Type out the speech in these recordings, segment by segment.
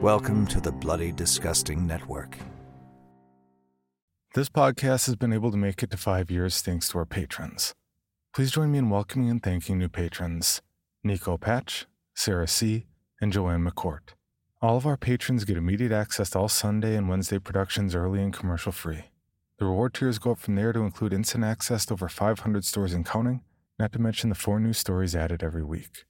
Welcome to the Bloody Disgusting Network. This podcast has been able to make it to five years thanks to our patrons. Please join me in welcoming and thanking new patrons Nico Patch, Sarah C., and Joanne McCourt. All of our patrons get immediate access to all Sunday and Wednesday productions early and commercial free. The reward tiers go up from there to include instant access to over 500 stores and counting, not to mention the four new stories added every week.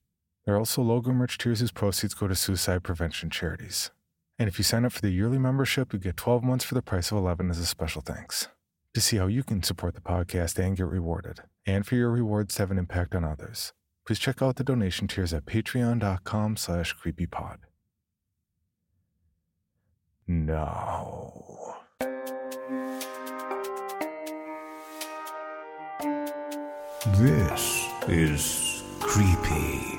There are also logo merch tiers whose proceeds go to suicide prevention charities. And if you sign up for the yearly membership, you get 12 months for the price of 11 as a special thanks. To see how you can support the podcast and get rewarded, and for your rewards to have an impact on others, please check out the donation tiers at patreon.com slash creepypod. Now... This is Creepy,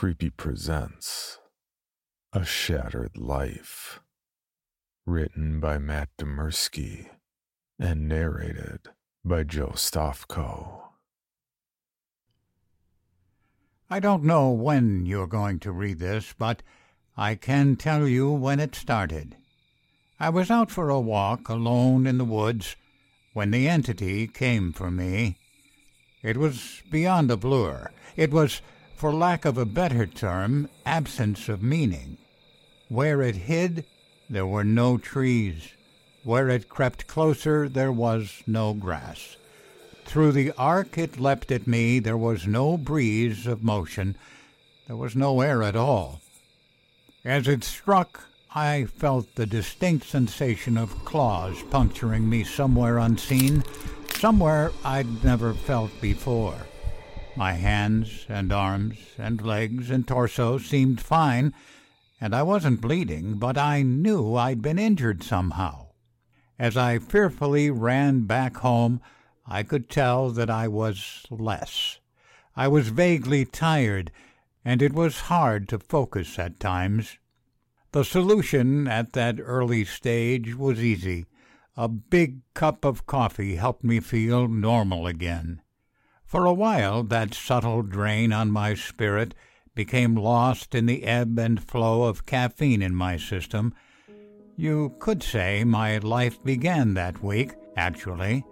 Creepy presents A Shattered Life. Written by Matt Dymerski and narrated by Joe Stofko. I don't know when you're going to read this, but I can tell you when it started. I was out for a walk alone in the woods when the entity came for me. It was beyond a blur. It was, for lack of a better term, absence of meaning. Where it hid, there were no trees. Where it crept closer, there was no grass. Through the arc it leapt at me, there was no breeze of motion. There was no air at all. As it struck, I felt the distinct sensation of claws puncturing me somewhere unseen, somewhere I'd never felt before. My hands and arms and legs and torso seemed fine, and I wasn't bleeding, but I knew I'd been injured somehow. As I fearfully ran back home, I could tell that I was less. I was vaguely tired, and it was hard to focus at times. The solution at that early stage was easy. A big cup of coffee helped me feel normal again. For a while, that subtle drain on my spirit became lost in the ebb and flow of caffeine in my system. You could say my life began that week, actually,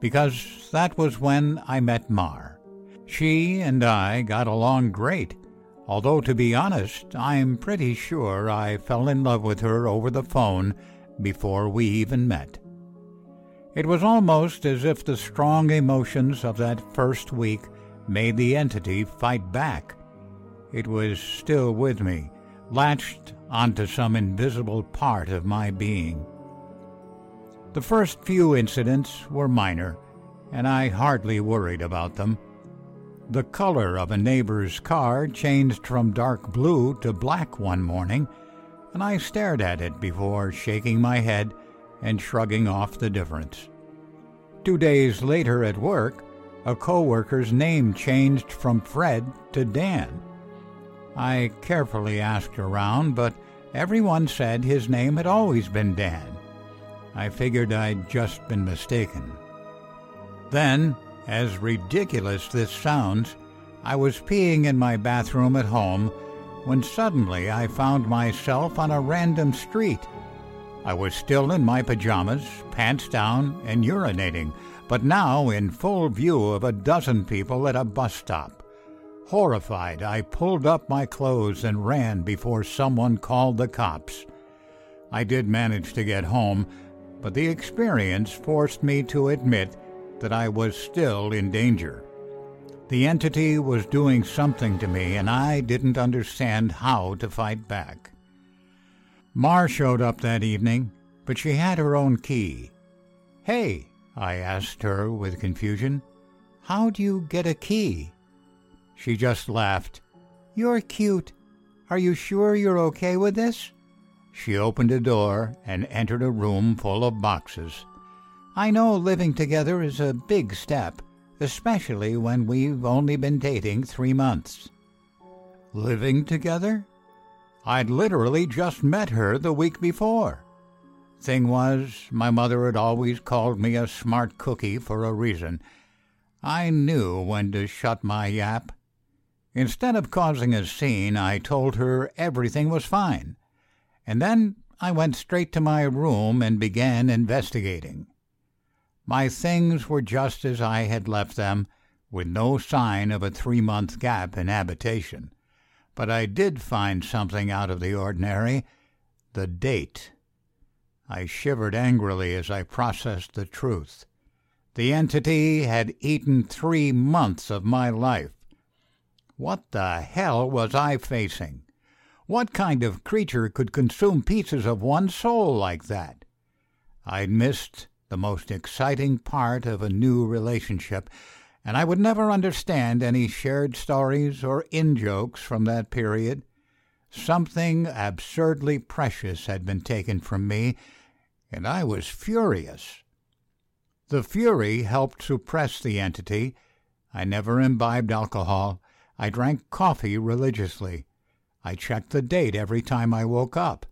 because that was when I met Mar. She and I got along great although to be honest, I'm pretty sure I fell in love with her over the phone before we even met. It was almost as if the strong emotions of that first week made the entity fight back. It was still with me, latched onto some invisible part of my being. The first few incidents were minor, and I hardly worried about them. The color of a neighbor's car changed from dark blue to black one morning, and I stared at it before shaking my head and shrugging off the difference. Two days later at work, a coworker's name changed from Fred to Dan. I carefully asked around, but everyone said his name had always been Dan. I figured I'd just been mistaken. Then, as ridiculous this sounds, I was peeing in my bathroom at home when suddenly I found myself on a random street. I was still in my pajamas, pants down, and urinating, but now in full view of a dozen people at a bus stop. Horrified, I pulled up my clothes and ran before someone called the cops. I did manage to get home, but the experience forced me to admit that I was still in danger. The entity was doing something to me, and I didn't understand how to fight back. Mar showed up that evening, but she had her own key. Hey, I asked her with confusion, how do you get a key? She just laughed. You're cute. Are you sure you're okay with this? She opened a door and entered a room full of boxes. I know living together is a big step, especially when we've only been dating three months. Living together? I'd literally just met her the week before. Thing was, my mother had always called me a smart cookie for a reason. I knew when to shut my yap. Instead of causing a scene, I told her everything was fine and then I went straight to my room and began investigating. My things were just as I had left them, with no sign of a three month gap in habitation. But I did find something out of the ordinary the date. I shivered angrily as I processed the truth. The entity had eaten three months of my life. What the hell was I facing? What kind of creature could consume pieces of one's soul like that? I'd missed the most exciting part of a new relationship, and I would never understand any shared stories or in jokes from that period. Something absurdly precious had been taken from me, and I was furious. The fury helped suppress the entity. I never imbibed alcohol. I drank coffee religiously. I checked the date every time I woke up.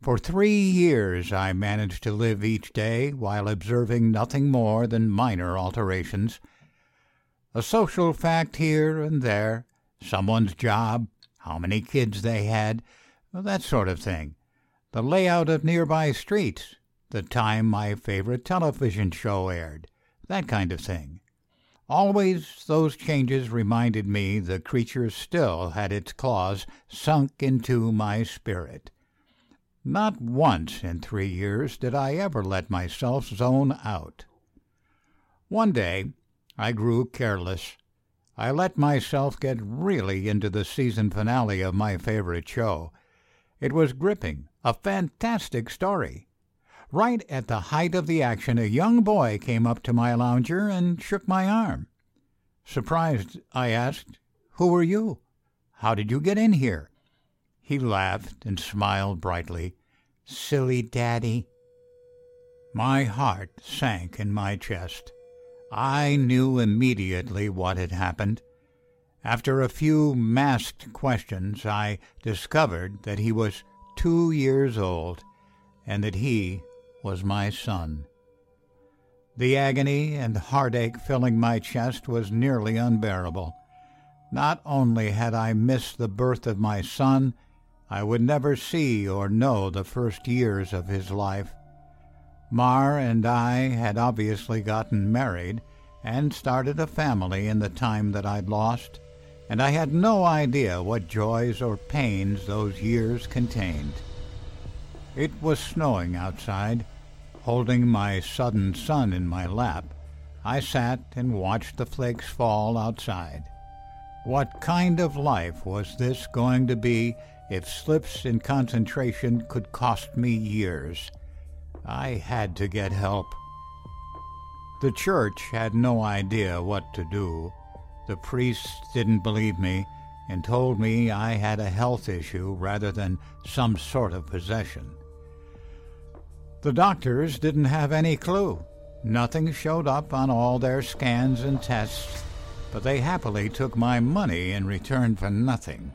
For three years I managed to live each day while observing nothing more than minor alterations. A social fact here and there, someone's job, how many kids they had, that sort of thing. The layout of nearby streets, the time my favorite television show aired, that kind of thing. Always those changes reminded me the creature still had its claws sunk into my spirit. Not once in three years did I ever let myself zone out. One day I grew careless. I let myself get really into the season finale of my favorite show. It was gripping, a fantastic story. Right at the height of the action, a young boy came up to my lounger and shook my arm. Surprised, I asked, Who are you? How did you get in here? He laughed and smiled brightly. Silly daddy. My heart sank in my chest. I knew immediately what had happened. After a few masked questions, I discovered that he was two years old and that he was my son. The agony and heartache filling my chest was nearly unbearable. Not only had I missed the birth of my son, I would never see or know the first years of his life. Mar and I had obviously gotten married and started a family in the time that I'd lost, and I had no idea what joys or pains those years contained. It was snowing outside. Holding my sudden son in my lap, I sat and watched the flakes fall outside. What kind of life was this going to be if slips in concentration could cost me years? I had to get help. The church had no idea what to do. The priests didn't believe me and told me I had a health issue rather than some sort of possession. The doctors didn't have any clue. Nothing showed up on all their scans and tests, but they happily took my money in return for nothing.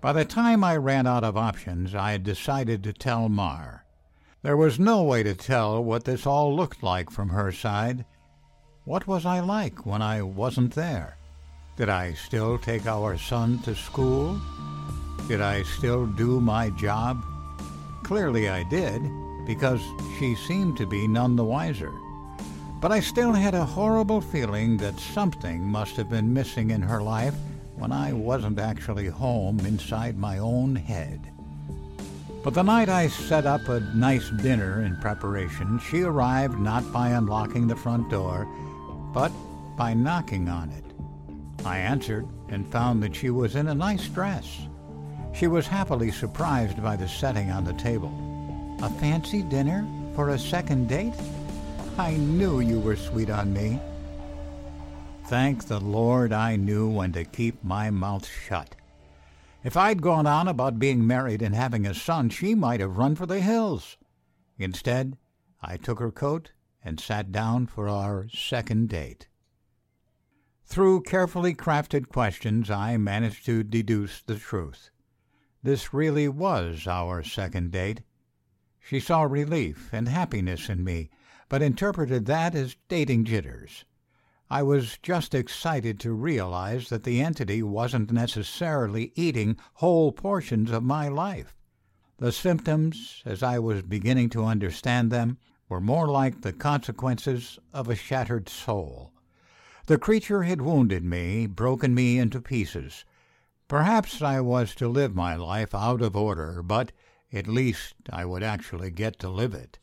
By the time I ran out of options, I had decided to tell Mar. There was no way to tell what this all looked like from her side. What was I like when I wasn't there? Did I still take our son to school? Did I still do my job? Clearly I did, because she seemed to be none the wiser. But I still had a horrible feeling that something must have been missing in her life when I wasn't actually home inside my own head. But the night I set up a nice dinner in preparation, she arrived not by unlocking the front door, but by knocking on it. I answered and found that she was in a nice dress. She was happily surprised by the setting on the table. A fancy dinner for a second date? I knew you were sweet on me. Thank the Lord I knew when to keep my mouth shut. If I'd gone on about being married and having a son, she might have run for the hills. Instead, I took her coat and sat down for our second date. Through carefully crafted questions, I managed to deduce the truth. This really was our second date. She saw relief and happiness in me, but interpreted that as dating jitters. I was just excited to realize that the entity wasn't necessarily eating whole portions of my life. The symptoms, as I was beginning to understand them, were more like the consequences of a shattered soul. The creature had wounded me, broken me into pieces. Perhaps I was to live my life out of order, but at least I would actually get to live it.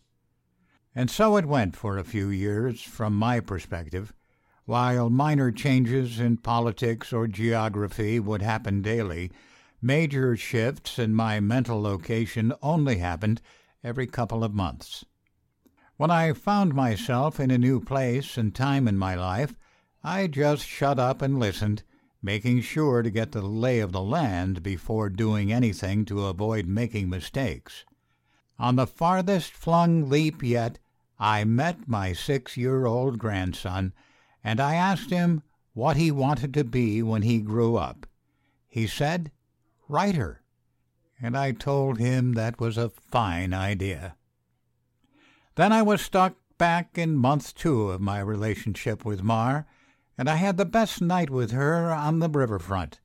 And so it went for a few years, from my perspective. While minor changes in politics or geography would happen daily, major shifts in my mental location only happened every couple of months. When I found myself in a new place and time in my life, I just shut up and listened, making sure to get the lay of the land before doing anything to avoid making mistakes. On the farthest flung leap yet, I met my six year old grandson and I asked him what he wanted to be when he grew up. He said, writer, and I told him that was a fine idea. Then I was stuck back in month two of my relationship with Mar, and I had the best night with her on the riverfront.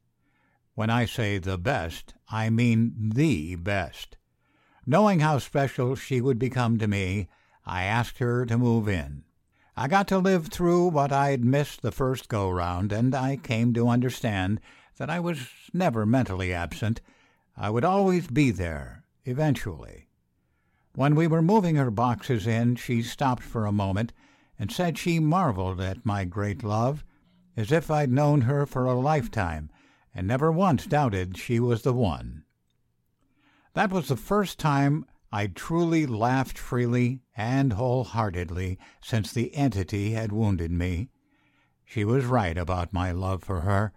When I say the best, I mean the best. Knowing how special she would become to me, I asked her to move in. I got to live through what I'd missed the first go round, and I came to understand that I was never mentally absent. I would always be there, eventually. When we were moving her boxes in, she stopped for a moment and said she marveled at my great love, as if I'd known her for a lifetime and never once doubted she was the one. That was the first time I truly laughed freely and wholeheartedly since the entity had wounded me. She was right about my love for her,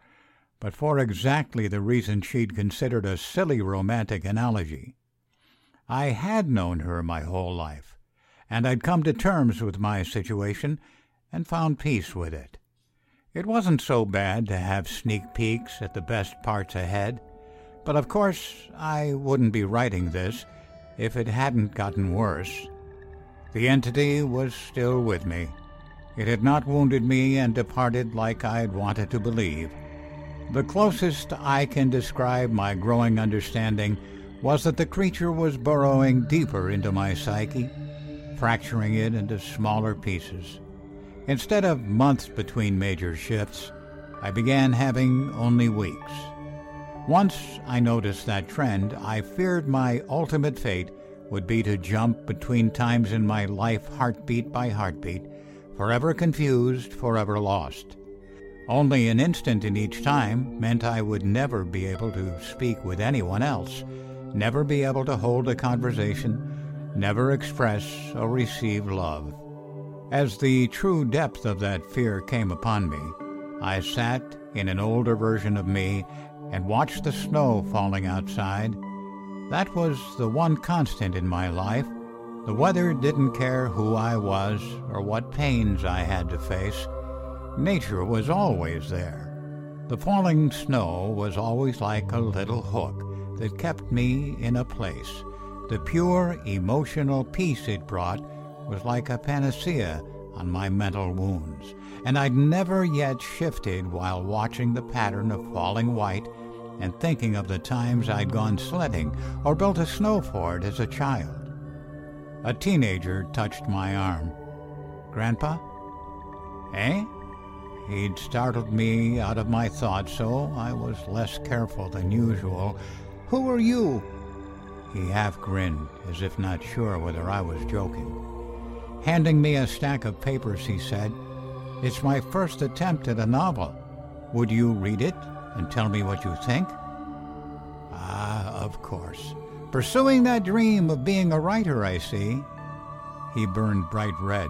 but for exactly the reason she'd considered a silly romantic analogy. I had known her my whole life, and I'd come to terms with my situation and found peace with it. It wasn't so bad to have sneak peeks at the best parts ahead, but of course I wouldn't be writing this if it hadn't gotten worse. The entity was still with me. It had not wounded me and departed like I had wanted to believe. The closest I can describe my growing understanding was that the creature was burrowing deeper into my psyche, fracturing it into smaller pieces. Instead of months between major shifts, I began having only weeks. Once I noticed that trend, I feared my ultimate fate would be to jump between times in my life heartbeat by heartbeat, forever confused, forever lost. Only an instant in each time meant I would never be able to speak with anyone else, never be able to hold a conversation, never express or receive love. As the true depth of that fear came upon me, I sat in an older version of me and watched the snow falling outside. That was the one constant in my life. The weather didn't care who I was or what pains I had to face. Nature was always there. The falling snow was always like a little hook that kept me in a place. The pure emotional peace it brought was like a panacea on my mental wounds, and I'd never yet shifted while watching the pattern of falling white and thinking of the times I'd gone sledding or built a snow fort as a child. A teenager touched my arm. Grandpa? Eh? He'd startled me out of my thoughts, so I was less careful than usual. Who are you? He half grinned, as if not sure whether I was joking. Handing me a stack of papers, he said, It's my first attempt at a novel. Would you read it and tell me what you think? Ah, of course. Pursuing that dream of being a writer, I see. He burned bright red.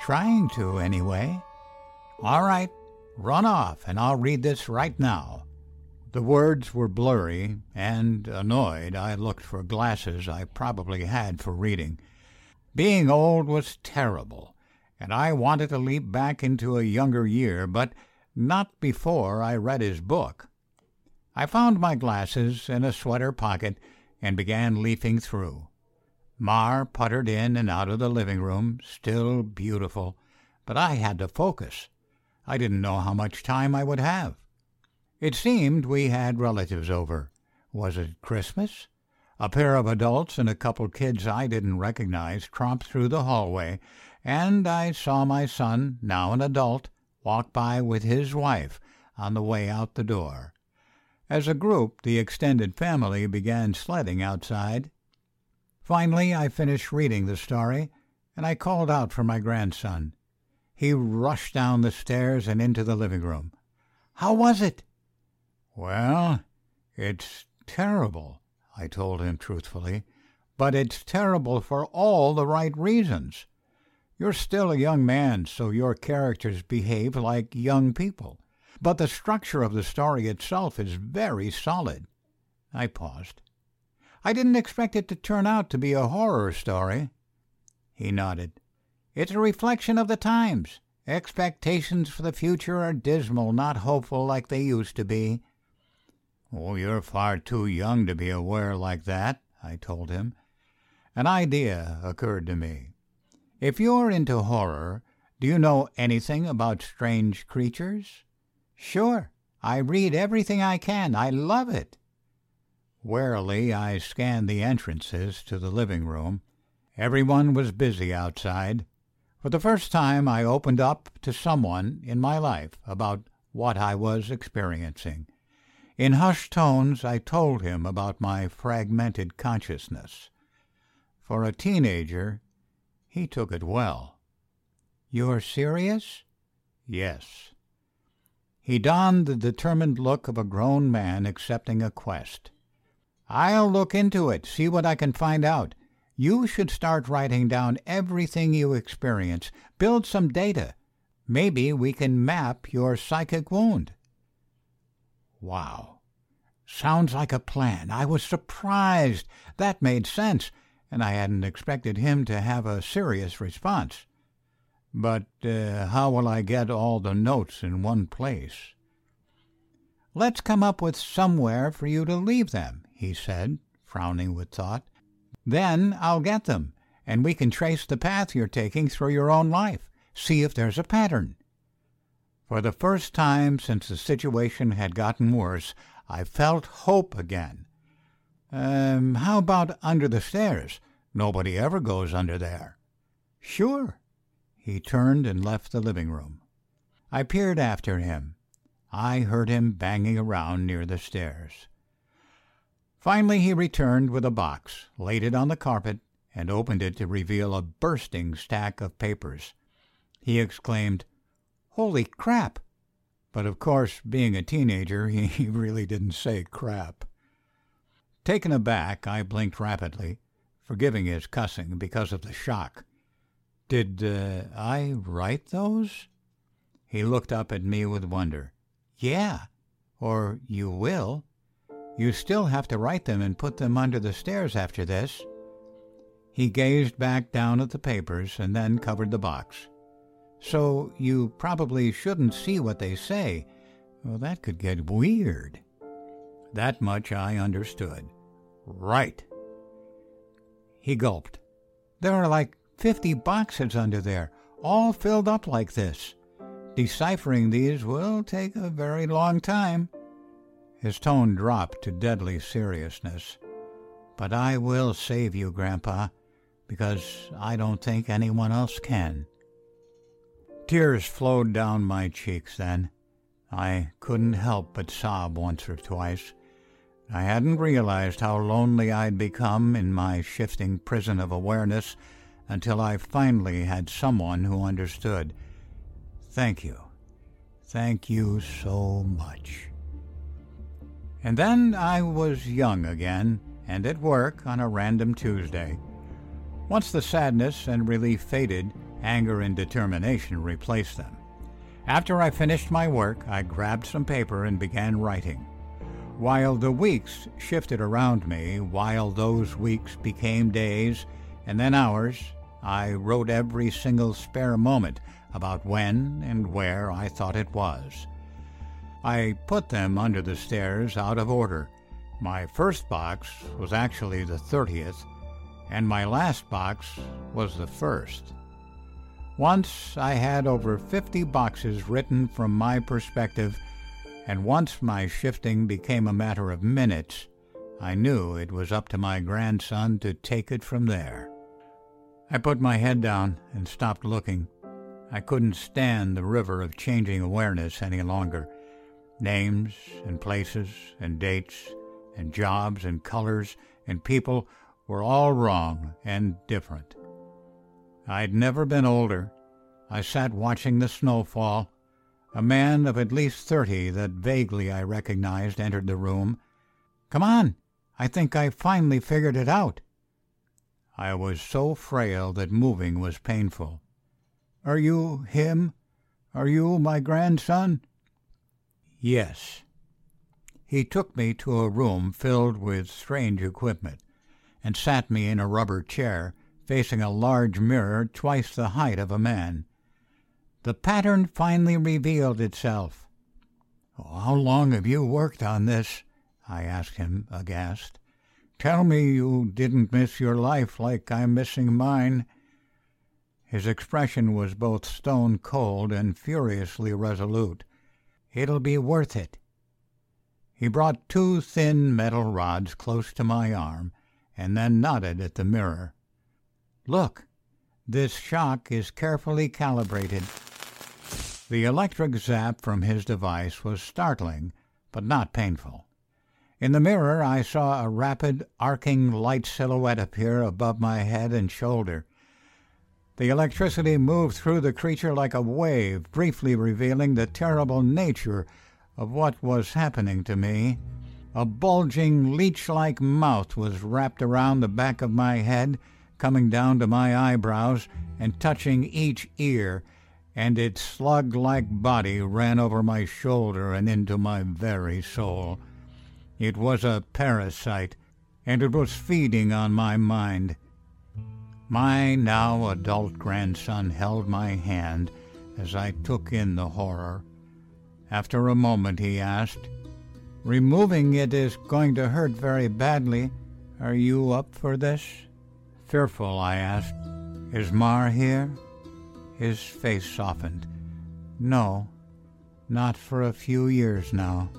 Trying to, anyway. All right, run off, and I'll read this right now. The words were blurry, and, annoyed, I looked for glasses I probably had for reading. Being old was terrible, and I wanted to leap back into a younger year, but not before I read his book. I found my glasses in a sweater pocket and began leafing through. Mar puttered in and out of the living room, still beautiful, but I had to focus. I didn't know how much time I would have. It seemed we had relatives over. Was it Christmas? A pair of adults and a couple kids I didn't recognize tromped through the hallway, and I saw my son, now an adult, walk by with his wife on the way out the door. As a group, the extended family began sledding outside. Finally, I finished reading the story, and I called out for my grandson. He rushed down the stairs and into the living room. How was it? Well, it's terrible, I told him truthfully, but it's terrible for all the right reasons. You're still a young man, so your characters behave like young people. But the structure of the story itself is very solid. I paused. I didn't expect it to turn out to be a horror story. He nodded. It's a reflection of the times. Expectations for the future are dismal, not hopeful like they used to be. Oh, you're far too young to be aware like that, I told him. An idea occurred to me. If you're into horror, do you know anything about strange creatures? Sure. I read everything I can. I love it. Warily, I scanned the entrances to the living room. Everyone was busy outside. For the first time, I opened up to someone in my life about what I was experiencing. In hushed tones, I told him about my fragmented consciousness. For a teenager, he took it well. You're serious? Yes. He donned the determined look of a grown man accepting a quest. I'll look into it, see what I can find out. You should start writing down everything you experience. Build some data. Maybe we can map your psychic wound. Wow. Sounds like a plan. I was surprised. That made sense, and I hadn't expected him to have a serious response. But uh, how will I get all the notes in one place? Let's come up with somewhere for you to leave them, he said, frowning with thought. Then I'll get them, and we can trace the path you're taking through your own life, see if there's a pattern. For the first time since the situation had gotten worse, I felt hope again. Um, how about under the stairs? Nobody ever goes under there. Sure. He turned and left the living room. I peered after him. I heard him banging around near the stairs. Finally, he returned with a box, laid it on the carpet, and opened it to reveal a bursting stack of papers. He exclaimed, Holy crap! But of course, being a teenager, he really didn't say crap. Taken aback, I blinked rapidly, forgiving his cussing because of the shock. Did uh, I write those? He looked up at me with wonder. Yeah, or you will. You still have to write them and put them under the stairs after this. He gazed back down at the papers and then covered the box. So you probably shouldn't see what they say. Well, that could get weird. That much I understood. Right. He gulped. There are like fifty boxes under there, all filled up like this. Deciphering these will take a very long time. His tone dropped to deadly seriousness. But I will save you, Grandpa, because I don't think anyone else can. Tears flowed down my cheeks then. I couldn't help but sob once or twice. I hadn't realized how lonely I'd become in my shifting prison of awareness until I finally had someone who understood. Thank you. Thank you so much. And then I was young again and at work on a random Tuesday. Once the sadness and relief faded, anger and determination replaced them. After I finished my work, I grabbed some paper and began writing. While the weeks shifted around me, while those weeks became days and then hours, I wrote every single spare moment about when and where I thought it was. I put them under the stairs out of order. My first box was actually the 30th, and my last box was the first. Once I had over 50 boxes written from my perspective and once my shifting became a matter of minutes, I knew it was up to my grandson to take it from there. I put my head down and stopped looking. I couldn't stand the river of changing awareness any longer. Names and places and dates and jobs and colors and people were all wrong and different. I'd never been older. I sat watching the snow fall a man of at least thirty that vaguely I recognized entered the room. Come on, I think I finally figured it out. I was so frail that moving was painful. Are you him? Are you my grandson? Yes. He took me to a room filled with strange equipment and sat me in a rubber chair facing a large mirror twice the height of a man. The pattern finally revealed itself. How long have you worked on this? I asked him, aghast. Tell me you didn't miss your life like I'm missing mine. His expression was both stone cold and furiously resolute. It'll be worth it. He brought two thin metal rods close to my arm and then nodded at the mirror. Look, this shock is carefully calibrated. The electric zap from his device was startling, but not painful. In the mirror, I saw a rapid, arcing light silhouette appear above my head and shoulder. The electricity moved through the creature like a wave, briefly revealing the terrible nature of what was happening to me. A bulging, leech like mouth was wrapped around the back of my head, coming down to my eyebrows and touching each ear and its slug like body ran over my shoulder and into my very soul. It was a parasite, and it was feeding on my mind. My now adult grandson held my hand as I took in the horror. After a moment, he asked, Removing it is going to hurt very badly. Are you up for this? Fearful, I asked, Is Mar here? His face softened. No, not for a few years now.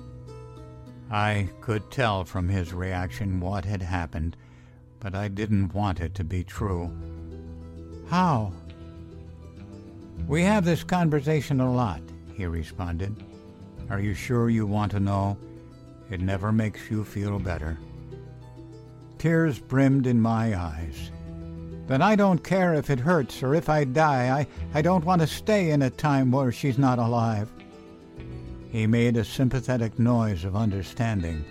I could tell from his reaction what had happened, but I didn't want it to be true. How? We have this conversation a lot, he responded. Are you sure you want to know? It never makes you feel better. Tears brimmed in my eyes. Then I don't care if it hurts or if I die. I, I don't want to stay in a time where she's not alive. He made a sympathetic noise of understanding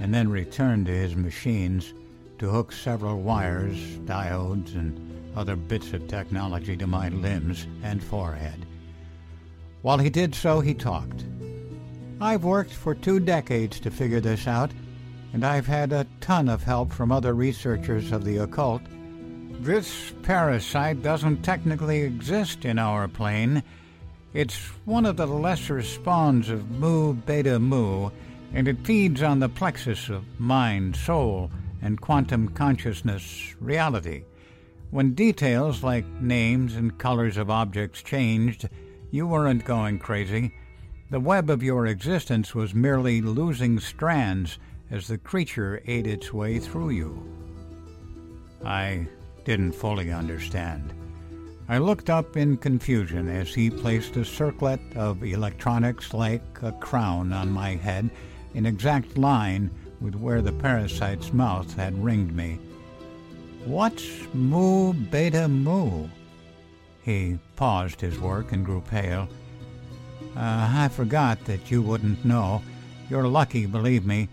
and then returned to his machines to hook several wires, diodes, and other bits of technology to my limbs and forehead. While he did so, he talked. I've worked for two decades to figure this out, and I've had a ton of help from other researchers of the occult. This parasite doesn't technically exist in our plane. It's one of the lesser spawns of Mu Beta Mu, and it feeds on the plexus of mind, soul, and quantum consciousness reality. When details like names and colors of objects changed, you weren't going crazy. The web of your existence was merely losing strands as the creature ate its way through you. I didn't fully understand. I looked up in confusion as he placed a circlet of electronics like a crown on my head in exact line with where the parasite's mouth had ringed me. What's Mu Beta Mu? He paused his work and grew pale. Uh, I forgot that you wouldn't know. You're lucky, believe me.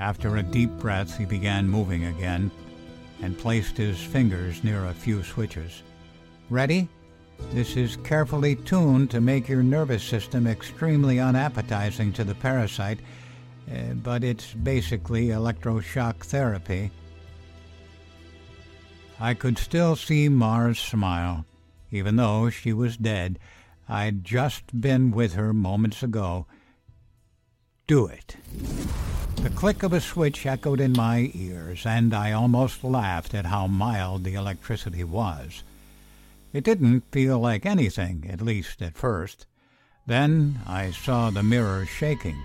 After a deep breath, he began moving again and placed his fingers near a few switches. Ready? This is carefully tuned to make your nervous system extremely unappetizing to the parasite uh, but it's basically electroshock therapy. I could still see Mars smile, even though she was dead. I'd just been with her moments ago. Do it. The click of a switch echoed in my ears, and I almost laughed at how mild the electricity was. It didn't feel like anything, at least at first. Then I saw the mirror shaking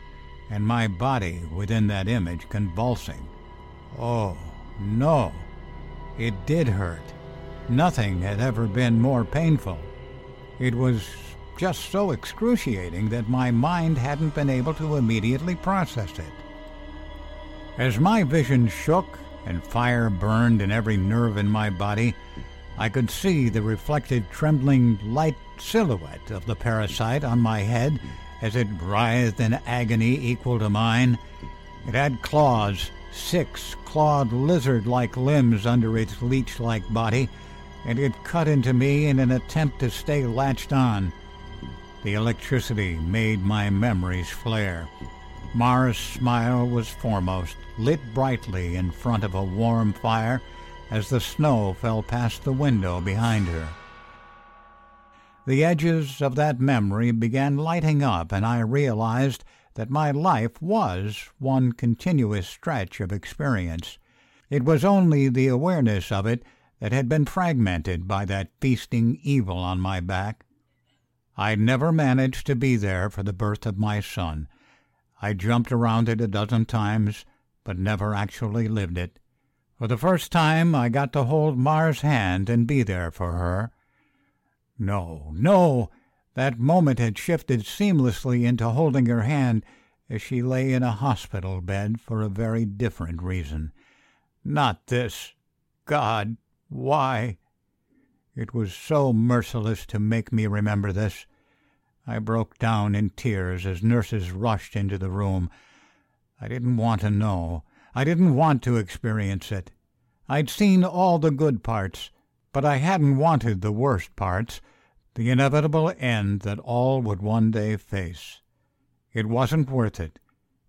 and my body within that image convulsing. Oh, no. It did hurt. Nothing had ever been more painful. It was just so excruciating that my mind hadn't been able to immediately process it. As my vision shook and fire burned in every nerve in my body, I could see the reflected trembling light silhouette of the parasite on my head as it writhed in agony equal to mine. It had claws, six clawed lizard like limbs under its leech like body, and it cut into me in an attempt to stay latched on. The electricity made my memories flare. Mara's smile was foremost, lit brightly in front of a warm fire as the snow fell past the window behind her. The edges of that memory began lighting up, and I realized that my life was one continuous stretch of experience. It was only the awareness of it that had been fragmented by that feasting evil on my back. I never managed to be there for the birth of my son. I jumped around it a dozen times, but never actually lived it. For the first time, I got to hold Mar's hand and be there for her. No, no! That moment had shifted seamlessly into holding her hand as she lay in a hospital bed for a very different reason. Not this. God, why? It was so merciless to make me remember this. I broke down in tears as nurses rushed into the room. I didn't want to know. I didn't want to experience it. I'd seen all the good parts, but I hadn't wanted the worst parts, the inevitable end that all would one day face. It wasn't worth it.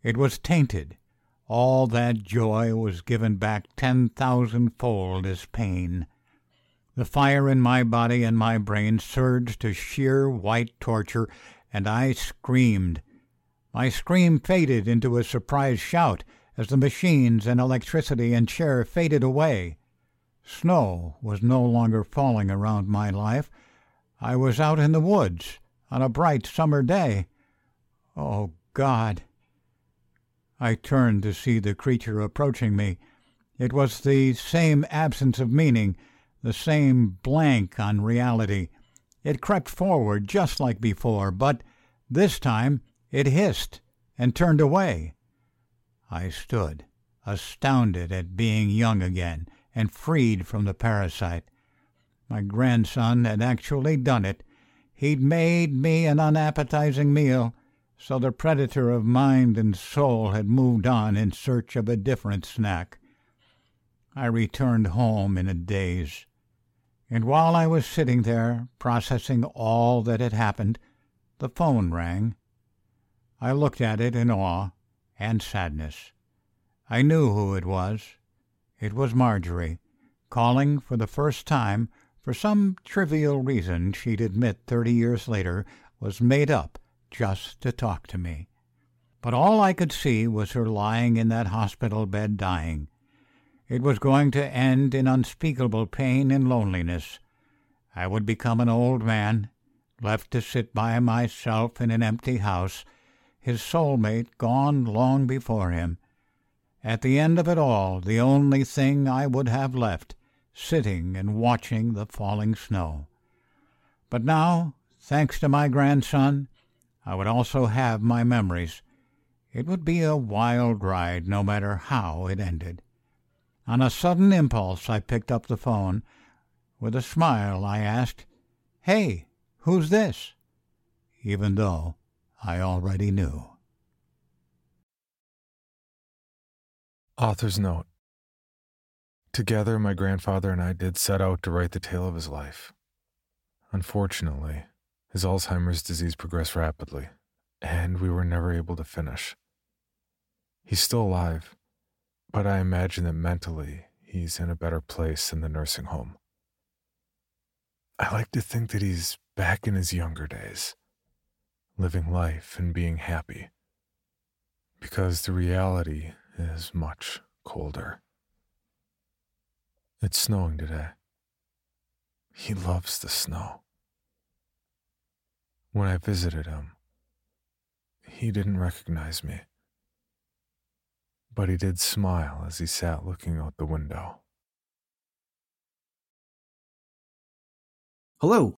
It was tainted. All that joy was given back ten thousandfold as pain. The fire in my body and my brain surged to sheer white torture, and I screamed. My scream faded into a surprised shout as the machines and electricity and chair faded away. Snow was no longer falling around my life. I was out in the woods on a bright summer day. Oh, God! I turned to see the creature approaching me. It was the same absence of meaning, the same blank on reality. It crept forward just like before, but this time it hissed and turned away. I stood, astounded at being young again and freed from the parasite. My grandson had actually done it. He'd made me an unappetizing meal, so the predator of mind and soul had moved on in search of a different snack. I returned home in a daze. And while I was sitting there, processing all that had happened, the phone rang. I looked at it in awe and sadness. I knew who it was. It was Marjorie, calling for the first time for some trivial reason she'd admit thirty years later was made up just to talk to me. But all I could see was her lying in that hospital bed dying. It was going to end in unspeakable pain and loneliness. I would become an old man, left to sit by myself in an empty house, his soulmate gone long before him. At the end of it all, the only thing I would have left, sitting and watching the falling snow. But now, thanks to my grandson, I would also have my memories. It would be a wild ride, no matter how it ended. On a sudden impulse, I picked up the phone. With a smile, I asked, Hey, who's this? Even though I already knew. Author's note. Together, my grandfather and I did set out to write the tale of his life. Unfortunately, his Alzheimer's disease progressed rapidly, and we were never able to finish. He's still alive, but I imagine that mentally he's in a better place in the nursing home. I like to think that he's back in his younger days, living life and being happy, because the reality is much colder. It's snowing today. He loves the snow. When I visited him, he didn't recognize me, but he did smile as he sat looking out the window. Hello,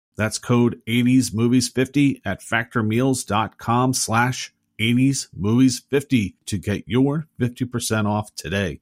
That's code 80smovies50 at factormeals.com slash 80smovies50 to get your 50% off today.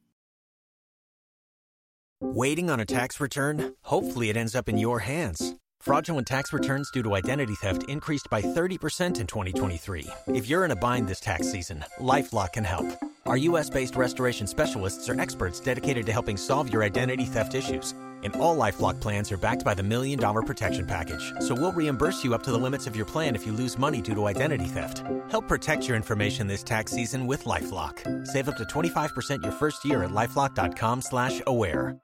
Waiting on a tax return? Hopefully it ends up in your hands. Fraudulent tax returns due to identity theft increased by 30% in 2023. If you're in a bind this tax season, LifeLock can help. Our U.S.-based restoration specialists are experts dedicated to helping solve your identity theft issues. And all LifeLock plans are backed by the Million Dollar Protection Package. So we'll reimburse you up to the limits of your plan if you lose money due to identity theft. Help protect your information this tax season with LifeLock. Save up to 25% your first year at LifeLock.com slash aware.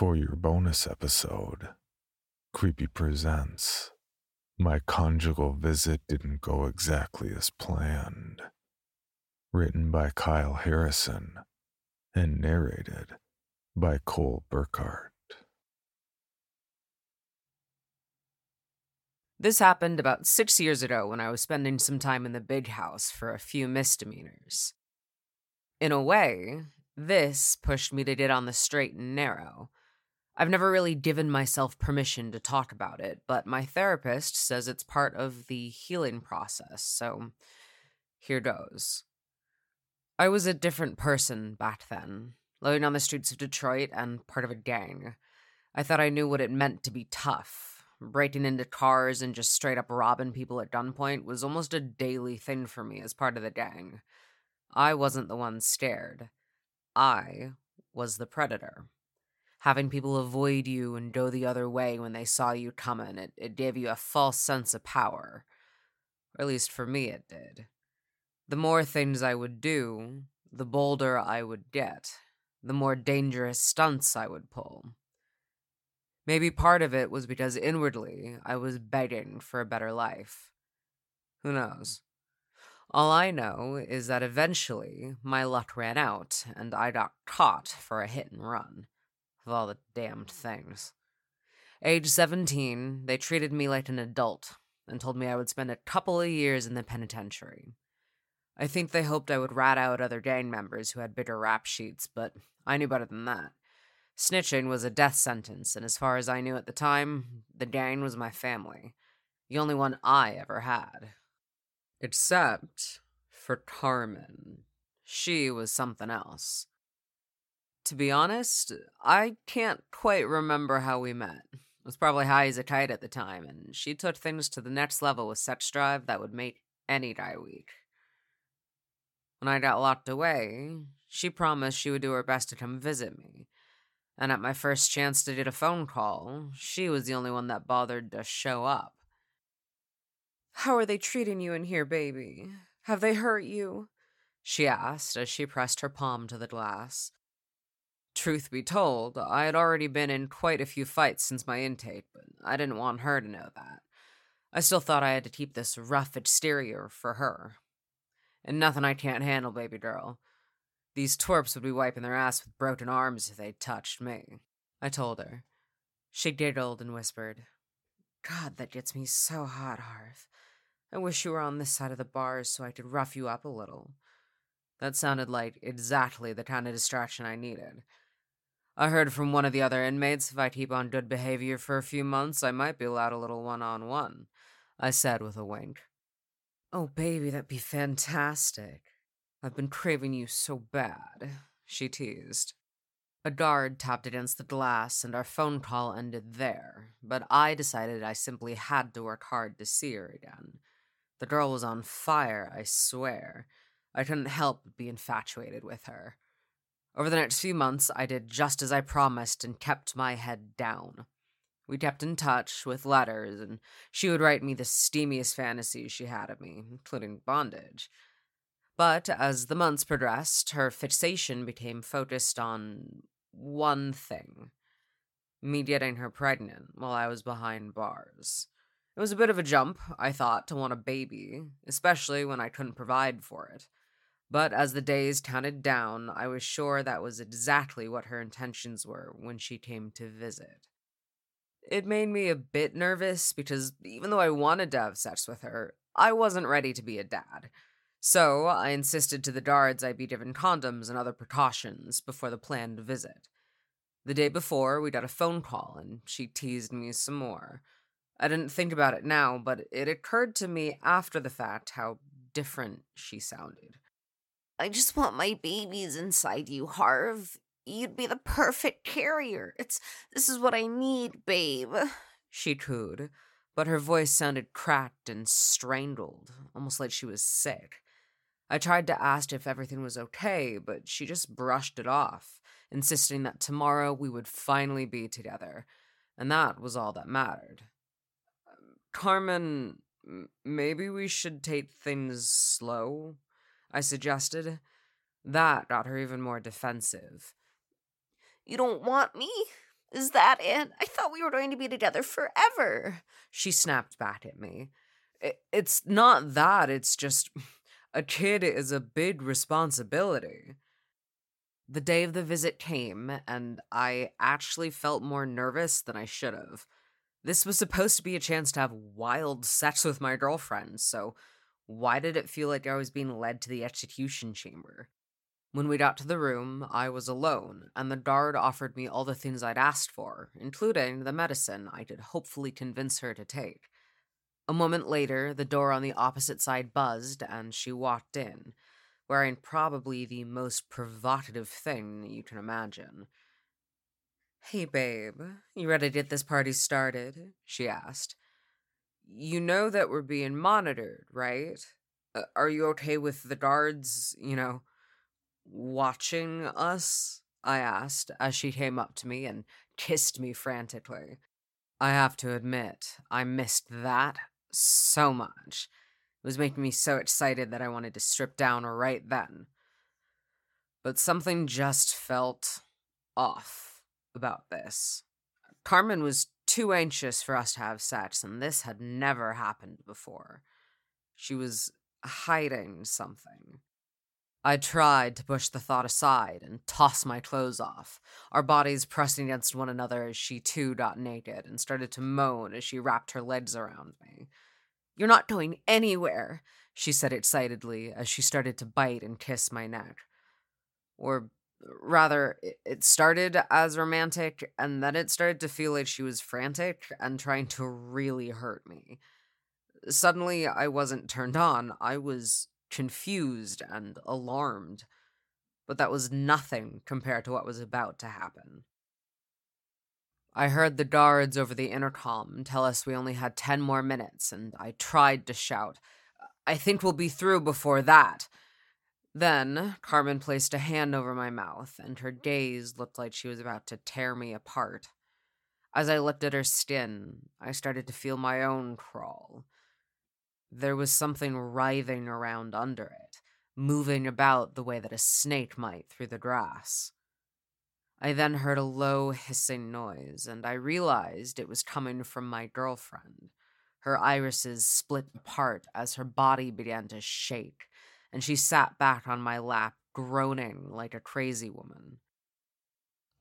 For your bonus episode, Creepy presents My Conjugal Visit Didn't Go Exactly as Planned. Written by Kyle Harrison and narrated by Cole Burkhardt. This happened about six years ago when I was spending some time in the big house for a few misdemeanors. In a way, this pushed me to get on the straight and narrow. I've never really given myself permission to talk about it, but my therapist says it's part of the healing process, so here goes. I was a different person back then, living on the streets of Detroit and part of a gang. I thought I knew what it meant to be tough. Breaking into cars and just straight up robbing people at gunpoint was almost a daily thing for me as part of the gang. I wasn't the one scared. I was the predator. having people avoid you and go the other way when they saw you coming. It, it gave you a false sense of power. Or at least for me, it did. The more things I would do, the bolder I would get, the more dangerous stunts I would pull. Maybe part of it was because inwardly I was begging for a better life. Who knows? All I know is that eventually my luck ran out and I got caught for a hit and run. Of all the damned things. Age 17, they treated me like an adult and told me I would spend a couple of years in the penitentiary. I think they hoped I would rat out other gang members who had bigger rap sheets, but I knew better than that. Snitching was a death sentence, and as far as I knew at the time, the gang was my family. The only one I ever had. Except for Carmen. She was something else. To be honest, I can't quite remember how we met. I was probably high as a kite at the time, and she took things to the next level with sex drive that would make any guy weak. When I got locked away, she promised she would do her best to come visit me. And at my first chance to get a phone call, she was the only one that bothered to show up. How are they treating you in here, baby? Have they hurt you? She asked as she pressed her palm to the glass. Truth be told, I had already been in quite a few fights since my intake, but I didn't want her to know that. I still thought I had to keep this rough exterior for her. And nothing I can't handle, baby girl. These twerps would be wiping their ass with broken arms if they touched me. I told her. She giggled and whispered, God, that gets me so hot, Harv. I wish you were on this side of the bars so I could rough you up a little. That sounded like exactly the kind of distraction I needed. I heard from one of the other inmates if I keep on good behavior for a few months, I might be allowed a little one on one, I said with a wink. Oh, baby, that'd be fantastic. I've been craving you so bad, she teased. A guard tapped against the glass, and our phone call ended there, but I decided I simply had to work hard to see her again. The girl was on fire, I swear. I couldn't help but be infatuated with her. Over the next few months, I did just as I promised and kept my head down. We kept in touch with letters, and she would write me the steamiest fantasies she had of me, including bondage. But as the months progressed, her fixation became focused on one thing me getting her pregnant while I was behind bars. It was a bit of a jump, I thought, to want a baby, especially when I couldn't provide for it. But as the days counted down, I was sure that was exactly what her intentions were when she came to visit. It made me a bit nervous because even though I wanted to have sex with her, I wasn't ready to be a dad. So I insisted to the guards I be given condoms and other precautions before the planned visit. The day before, we got a phone call, and she teased me some more. I didn't think about it now, but it occurred to me after the fact how different she sounded. I just want my babies inside you, Harv. You'd be the perfect carrier. It's this is what I need, babe. She cooed, but her voice sounded cracked and strangled, almost like she was sick. I tried to ask if everything was okay, but she just brushed it off, insisting that tomorrow we would finally be together, and that was all that mattered. Um, Carmen, maybe we should take things slow, I suggested. That got her even more defensive. You don't want me? Is that it? I thought we were going to be together forever. She snapped back at me. It's not that, it's just a kid is a big responsibility. The day of the visit came, and I actually felt more nervous than I should have. This was supposed to be a chance to have wild sex with my girlfriend, so why did it feel like I was being led to the execution chamber? When we got to the room, I was alone, and the guard offered me all the things I'd asked for, including the medicine I could hopefully convince her to take. A moment later, the door on the opposite side buzzed, and she walked in, wearing probably the most provocative thing you can imagine. Hey, babe, you ready to get this party started? she asked. You know that we're being monitored, right? Uh, are you okay with the guards, you know, watching us? I asked as she came up to me and kissed me frantically. I have to admit, I missed that so much. It was making me so excited that I wanted to strip down right then. But something just felt off about this. Carmen was too anxious for us to have sex, and this had never happened before. She was hiding something. I tried to push the thought aside and toss my clothes off, our bodies pressing against one another as she too got naked and started to moan as she wrapped her legs around me. You're not going anywhere, she said excitedly as she started to bite and kiss my neck. Or rather, it started as romantic, and then it started to feel like she was frantic and trying to really hurt me. Suddenly, I wasn't turned on, I was confused and alarmed. But that was nothing compared to what was about to happen. I heard the guards over the intercom tell us we only had 10 more minutes, and I tried to shout, I think we'll be through before that. Then Carmen placed a hand over my mouth, and her gaze looked like she was about to tear me apart. As I looked at her skin, I started to feel my own crawl. There was something writhing around under it, moving about the way that a snake might through the grass. I then heard a low hissing noise, and I realized it was coming from my girlfriend. Her irises split apart as her body began to shake, and she sat back on my lap, groaning like a crazy woman.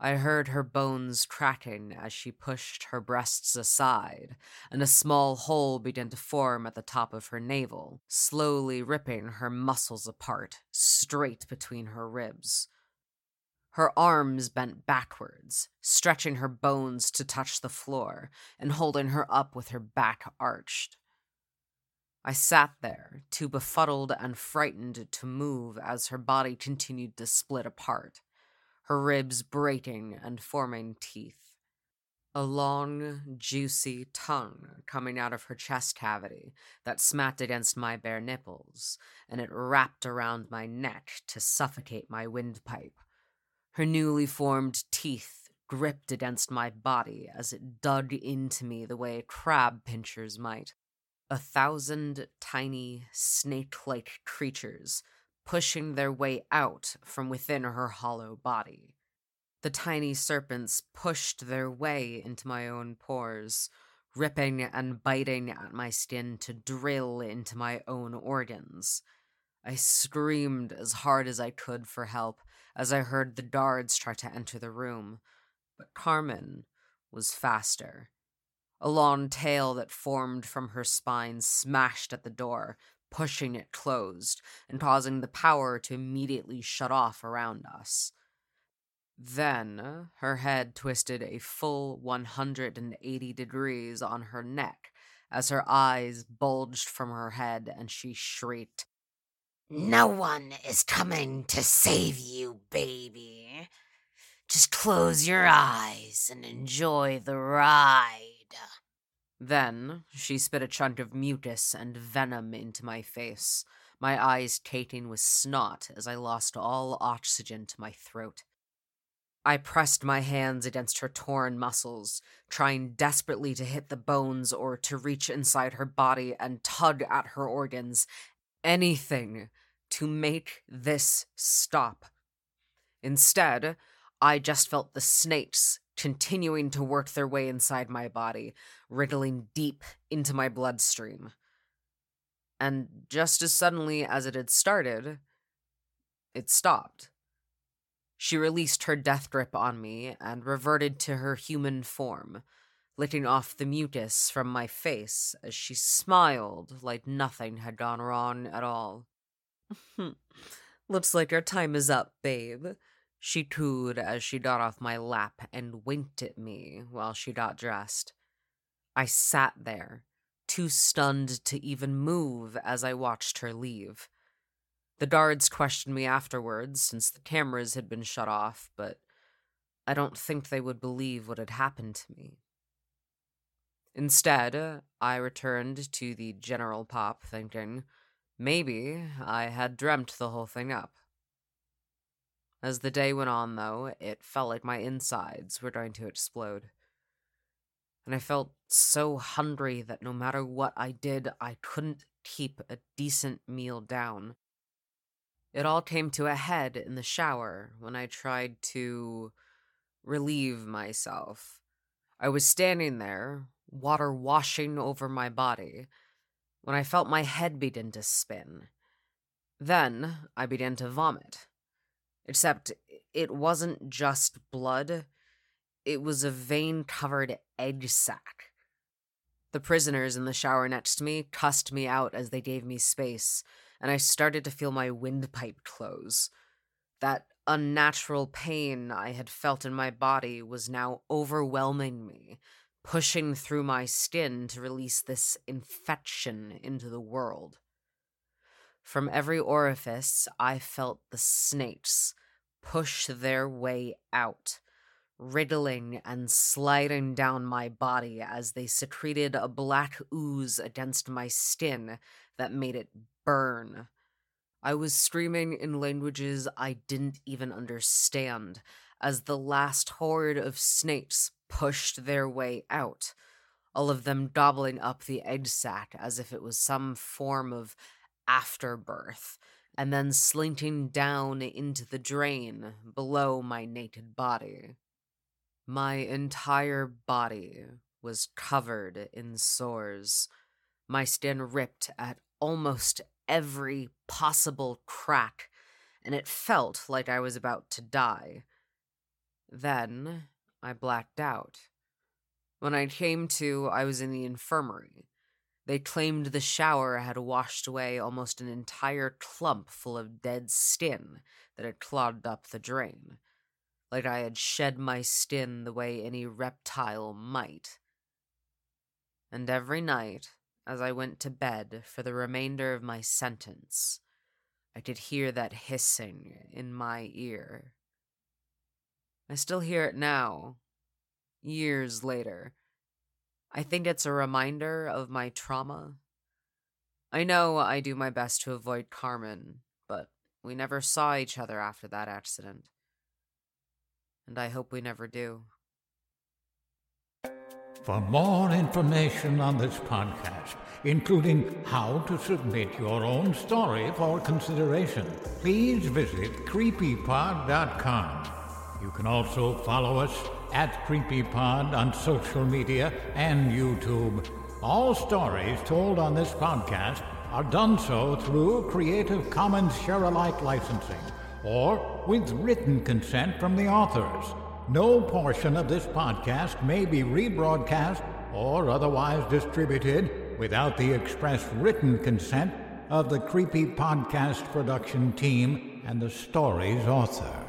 I heard her bones cracking as she pushed her breasts aside, and a small hole began to form at the top of her navel, slowly ripping her muscles apart, straight between her ribs. Her arms bent backwards, stretching her bones to touch the floor, and holding her up with her back arched. I sat there, too befuddled and frightened to move as her body continued to split apart her ribs breaking and forming teeth. A long, juicy tongue coming out of her chest cavity that smacked against my bare nipples, and it wrapped around my neck to suffocate my windpipe. Her newly formed teeth gripped against my body as it dug into me the way crab pinchers might. A thousand tiny, snake like creatures pushing their way out from within her hollow body. The tiny serpents pushed their way into my own pores, ripping and biting at my skin to drill into my own organs. I screamed as hard as I could for help as I heard the guards try to enter the room, but Carmen was faster. A long tail that formed from her spine smashed at the door, pushing it closed and causing the power to immediately shut off around us. Then her head twisted a full 180 degrees on her neck as her eyes bulged from her head and she shrieked, No one is coming to save you, baby. Just close your eyes and enjoy the ride. Then she spit a chunk of mucus and venom into my face, my eyes taking with snot as I lost all oxygen to my throat. I pressed my hands against her torn muscles, trying desperately to hit the bones or to reach inside her body and tug at her organs. Anything to make this stop. Instead, I just felt the snakes continuing to work their way inside my body, wriggling deep into my bloodstream. And just as suddenly as it had started, it stopped. She released her death grip on me and reverted to her human form, licking off the mucus from my face as she smiled like nothing had gone wrong at all. Looks like our time is up, babe. She cooed as she got off my lap and winked at me while she got dressed. I sat there, too stunned to even move as I watched her leave. The guards questioned me afterwards since the cameras had been shut off, but I don't think they would believe what had happened to me. Instead, I returned to the general pop, thinking maybe I had dreamt the whole thing up. As the day went on, though, it felt like my insides were going to explode. And I felt so hungry that no matter what I did, I couldn't keep a decent meal down. It all came to a head in the shower when I tried to relieve myself. I was standing there, water washing over my body, when I felt my head begin to spin. Then I began to vomit. Except it wasn't just blood, it was a vein covered egg sac. The prisoners in the shower next to me cussed me out as they gave me space, and I started to feel my windpipe close. That unnatural pain I had felt in my body was now overwhelming me, pushing through my skin to release this infection into the world. From every orifice, I felt the snakes push their way out, wriggling and sliding down my body as they secreted a black ooze against my skin that made it burn. I was screaming in languages I didn't even understand as the last horde of snakes pushed their way out, all of them gobbling up the egg sac as if it was some form of afterbirth, and then slinking down into the drain below my naked body. My entire body was covered in sores, my skin ripped at almost every possible crack, and it felt like I was about to die. Then I blacked out. When I came to, I was in the infirmary. They claimed the shower had washed away almost an entire clump full of dead skin that had clogged up the drain, like I had shed my skin the way any reptile might. And every night, as I went to bed for the remainder of my sentence, I could hear that hissing in my ear. I still hear it now, years later. I think it's a reminder of my trauma. I know I do my best to avoid Carmen, but we never saw each other after that accident. And I hope we never do. For more information on this podcast, including how to submit your own story for consideration, please visit creepypod.com. You can also follow us at CreepyPod on social media and YouTube. All stories told on this podcast are done so through Creative Commons Share Alike licensing or with written consent from the authors. No portion of this podcast may be rebroadcast or otherwise distributed without the express written consent of the Creepy Podcast production team and the story's author.